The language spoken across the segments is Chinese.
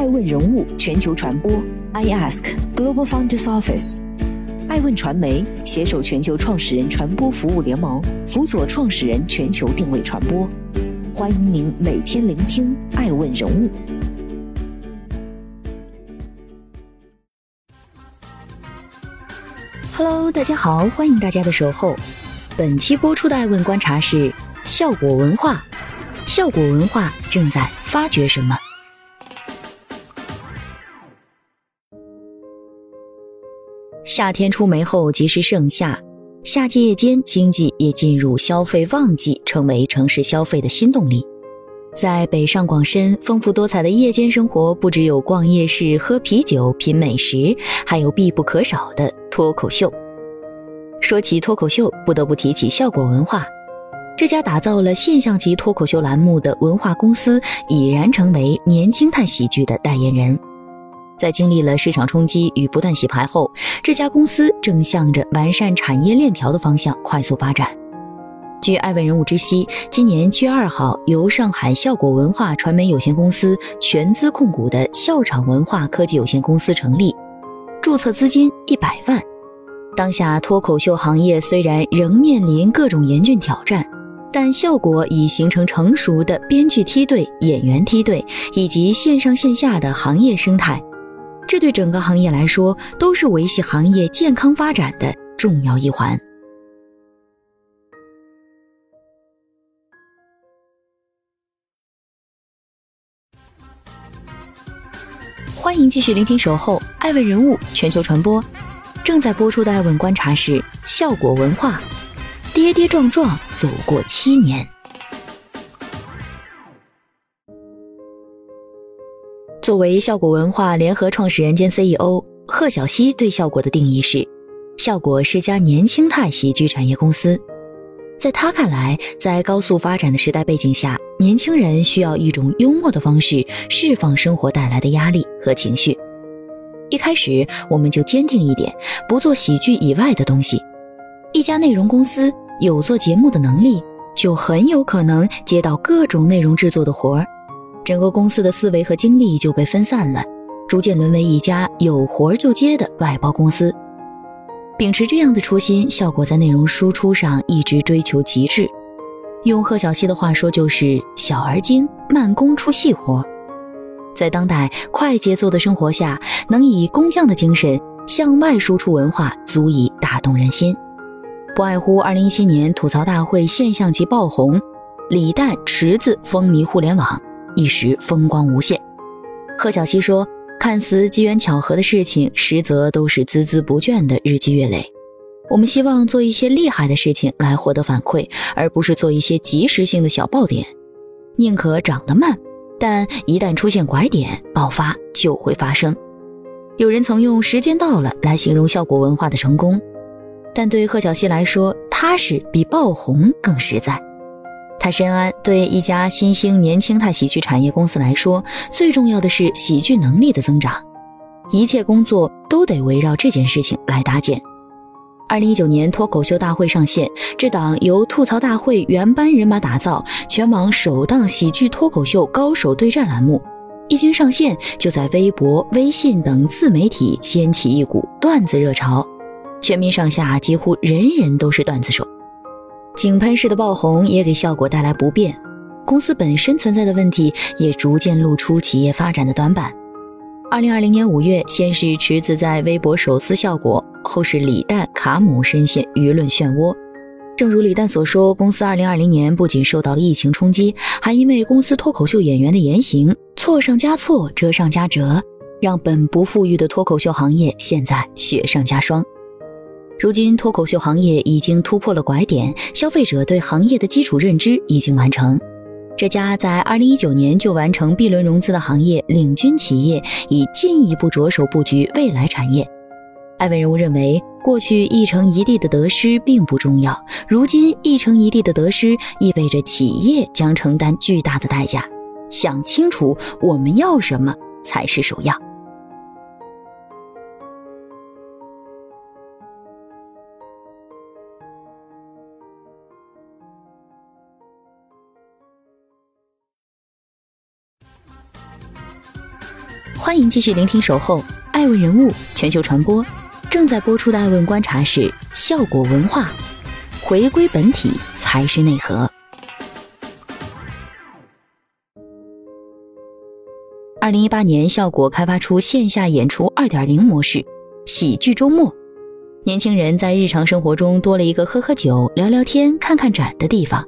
爱问人物全球传播，I Ask Global Founders Office，爱问传媒携手全球创始人传播服务联盟，辅佐创始人全球定位传播。欢迎您每天聆听爱问人物。Hello，大家好，欢迎大家的守候。本期播出的爱问观察是效果文化，效果文化正在发掘什么？夏天出梅后即是盛夏，夏季夜间经济也进入消费旺季，成为城市消费的新动力。在北上广深，丰富多彩的夜间生活不只有逛夜市、喝啤酒、品美食，还有必不可少的脱口秀。说起脱口秀，不得不提起效果文化，这家打造了现象级脱口秀栏目的文化公司，已然成为年轻态喜剧的代言人。在经历了市场冲击与不断洗牌后，这家公司正向着完善产业链条的方向快速发展。据爱问人物知悉，今年七月二号，由上海效果文化传媒有限公司全资控股的笑场文化科技有限公司成立，注册资金一百万。当下脱口秀行业虽然仍面临各种严峻挑战，但效果已形成成熟的编剧梯队、演员梯队以及线上线下的行业生态。这对整个行业来说，都是维系行业健康发展的重要一环。欢迎继续聆听《守候爱问人物全球传播》，正在播出的爱问观察是效果文化，跌跌撞撞走过七年。作为效果文化联合创始人兼 CEO，贺小西对效果的定义是：效果是家年轻态喜剧产业公司。在他看来，在高速发展的时代背景下，年轻人需要一种幽默的方式释放生活带来的压力和情绪。一开始，我们就坚定一点，不做喜剧以外的东西。一家内容公司有做节目的能力，就很有可能接到各种内容制作的活儿。整个公司的思维和精力就被分散了，逐渐沦为一家有活就接的外包公司。秉持这样的初心，效果在内容输出上一直追求极致。用贺小西的话说，就是“小而精，慢工出细活”。在当代快节奏的生活下，能以工匠的精神向外输出文化，足以打动人心。不外乎2017年吐槽大会现象级爆红，李诞、池子风靡互联网。一时风光无限。贺小西说：“看似机缘巧合的事情，实则都是孜孜不倦的日积月累。我们希望做一些厉害的事情来获得反馈，而不是做一些即时性的小爆点。宁可长得慢，但一旦出现拐点，爆发就会发生。”有人曾用“时间到了”来形容效果文化的成功，但对贺小西来说，踏实比爆红更实在。他深谙，对一家新兴年轻态喜剧产业公司来说，最重要的是喜剧能力的增长，一切工作都得围绕这件事情来搭建。二零一九年脱口秀大会上线，这档由吐槽大会原班人马打造、全网首档喜剧脱口秀高手对战栏目，一经上线就在微博、微信等自媒体掀起一股段子热潮，全民上下几乎人人都是段子手。井喷式的爆红也给效果带来不便，公司本身存在的问题也逐渐露出企业发展的短板。二零二零年五月，先是池子在微博手撕效果，后是李诞、卡姆深陷舆论漩涡。正如李诞所说，公司二零二零年不仅受到了疫情冲击，还因为公司脱口秀演员的言行错上加错、折上加折，让本不富裕的脱口秀行业现在雪上加霜。如今，脱口秀行业已经突破了拐点，消费者对行业的基础认知已经完成。这家在2019年就完成 B 轮融资的行业领军企业，已进一步着手布局未来产业。艾文人物认为，过去一城一地的得失并不重要，如今一城一地的得失意味着企业将承担巨大的代价。想清楚我们要什么才是首要。欢迎继续聆听《守候》，爱问人物全球传播。正在播出的《爱问观察》是效果文化，回归本体才是内核。二零一八年，效果开发出线下演出二点零模式——喜剧周末。年轻人在日常生活中多了一个喝喝酒、聊聊天、看看展的地方。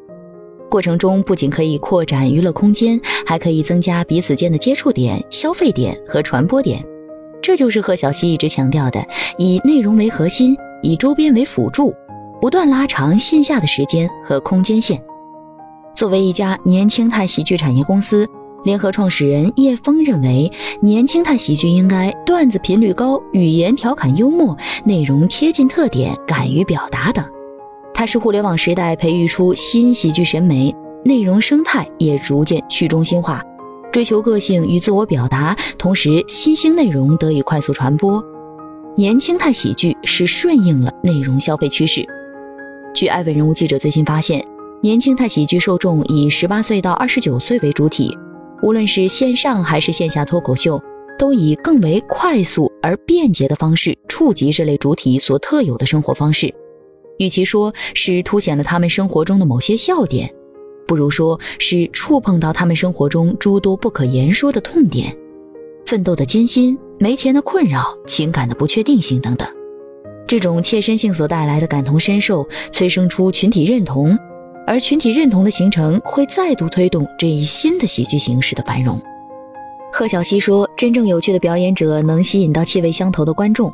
过程中不仅可以扩展娱乐空间，还可以增加彼此间的接触点、消费点和传播点。这就是贺小西一直强调的：以内容为核心，以周边为辅助，不断拉长线下的时间和空间线。作为一家年轻态喜剧产业公司，联合创始人叶峰认为，年轻态喜剧应该段子频率高、语言调侃幽默、内容贴近特点、敢于表达等。它是互联网时代培育出新喜剧审美，内容生态也逐渐去中心化，追求个性与自我表达，同时新兴内容得以快速传播。年轻态喜剧是顺应了内容消费趋势。据艾问人物记者最新发现，年轻态喜剧受众以十八岁到二十九岁为主体，无论是线上还是线下脱口秀，都以更为快速而便捷的方式触及这类主体所特有的生活方式。与其说是凸显了他们生活中的某些笑点，不如说是触碰到他们生活中诸多不可言说的痛点，奋斗的艰辛、没钱的困扰、情感的不确定性等等。这种切身性所带来的感同身受，催生出群体认同，而群体认同的形成，会再度推动这一新的喜剧形式的繁荣。贺小西说：“真正有趣的表演者能吸引到气味相投的观众。”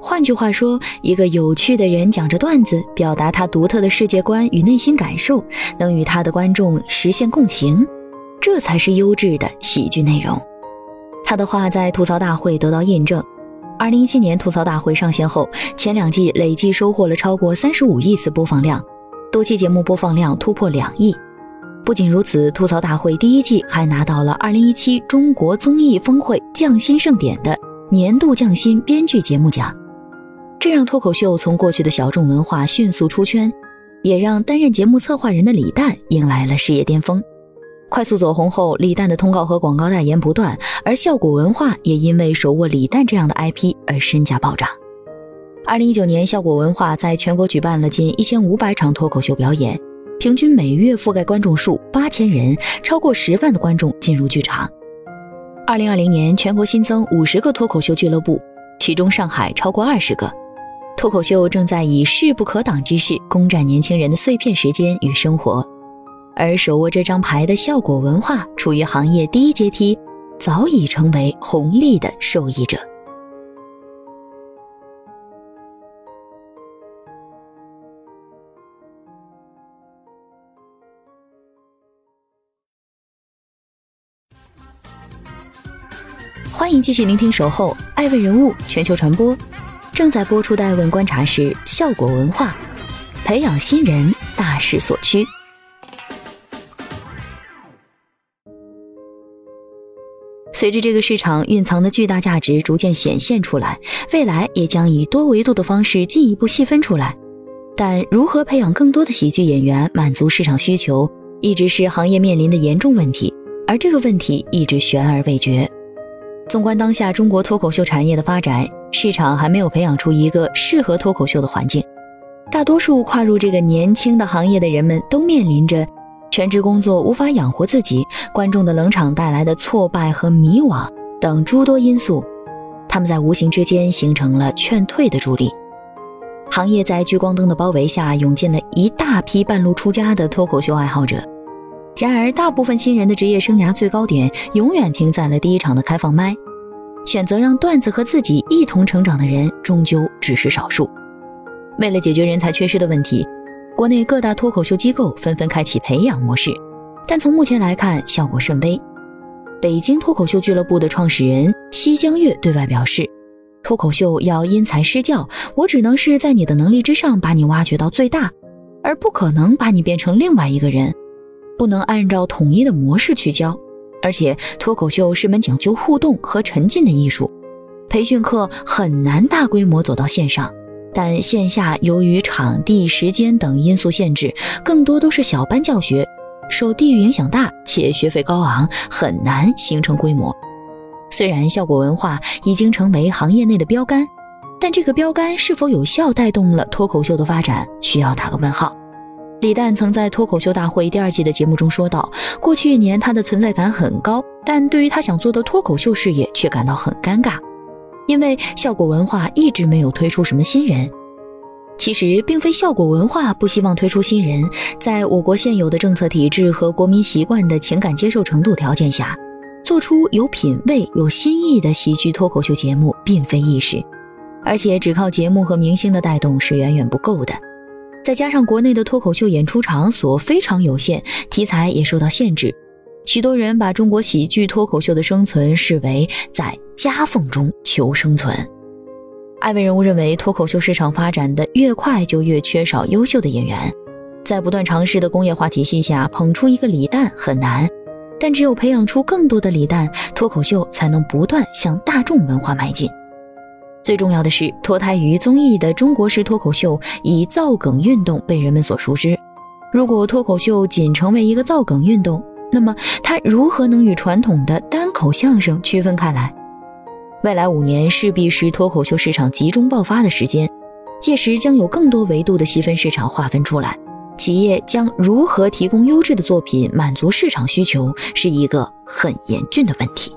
换句话说，一个有趣的人讲着段子，表达他独特的世界观与内心感受，能与他的观众实现共情，这才是优质的喜剧内容。他的话在吐槽大会得到印证。二零一七年吐槽大会上线后，前两季累计收获了超过三十五亿次播放量，多期节目播放量突破两亿。不仅如此，吐槽大会第一季还拿到了二零一七中国综艺峰会匠心盛典的年度匠心编剧节目奖。这让脱口秀从过去的小众文化迅速出圈，也让担任节目策划人的李诞迎来了事业巅峰。快速走红后，李诞的通告和广告代言不断，而效果文化也因为手握李诞这样的 IP 而身价暴涨。二零一九年，效果文化在全国举办了近一千五百场脱口秀表演，平均每月覆盖观众数八千人，超过十万的观众进入剧场。二零二零年，全国新增五十个脱口秀俱乐部，其中上海超过二十个。脱口秀正在以势不可挡之势攻占年轻人的碎片时间与生活，而手握这张牌的效果文化处于行业第一阶梯，早已成为红利的受益者。欢迎继续聆听《守候爱问人物全球传播》。正在播出的《爱问观察》是效果文化，培养新人大势所趋。随着这个市场蕴藏的巨大价值逐渐显现出来，未来也将以多维度的方式进一步细分出来。但如何培养更多的喜剧演员，满足市场需求，一直是行业面临的严重问题，而这个问题一直悬而未决。纵观当下中国脱口秀产业的发展。市场还没有培养出一个适合脱口秀的环境，大多数跨入这个年轻的行业的人们都面临着全职工作无法养活自己、观众的冷场带来的挫败和迷惘等诸多因素，他们在无形之间形成了劝退的助力。行业在聚光灯的包围下涌进了一大批半路出家的脱口秀爱好者，然而大部分新人的职业生涯最高点永远停在了第一场的开放麦。选择让段子和自己一同成长的人，终究只是少数。为了解决人才缺失的问题，国内各大脱口秀机构纷纷开启培养模式，但从目前来看，效果甚微。北京脱口秀俱乐部的创始人西江月对外表示：“脱口秀要因材施教，我只能是在你的能力之上把你挖掘到最大，而不可能把你变成另外一个人，不能按照统一的模式去教。”而且，脱口秀是门讲究互动和沉浸的艺术，培训课很难大规模走到线上。但线下由于场地、时间等因素限制，更多都是小班教学，受地域影响大且学费高昂，很难形成规模。虽然效果文化已经成为行业内的标杆，但这个标杆是否有效带动了脱口秀的发展，需要打个问号。李诞曾在《脱口秀大会》第二季的节目中说道：“过去一年，他的存在感很高，但对于他想做的脱口秀事业却感到很尴尬，因为效果文化一直没有推出什么新人。其实，并非效果文化不希望推出新人，在我国现有的政策体制和国民习惯的情感接受程度条件下，做出有品位、有新意的喜剧脱口秀节目并非易事，而且只靠节目和明星的带动是远远不够的。”再加上国内的脱口秀演出场所非常有限，题材也受到限制，许多人把中国喜剧脱口秀的生存视为在夹缝中求生存。艾薇人物认为，脱口秀市场发展的越快，就越缺少优秀的演员。在不断尝试的工业化体系下，捧出一个李诞很难，但只有培养出更多的李诞，脱口秀才能不断向大众文化迈进。最重要的是，脱胎于综艺的中国式脱口秀以造梗运动被人们所熟知。如果脱口秀仅成为一个造梗运动，那么它如何能与传统的单口相声区分开来？未来五年势必是脱口秀市场集中爆发的时间，届时将有更多维度的细分市场划分出来，企业将如何提供优质的作品满足市场需求，是一个很严峻的问题。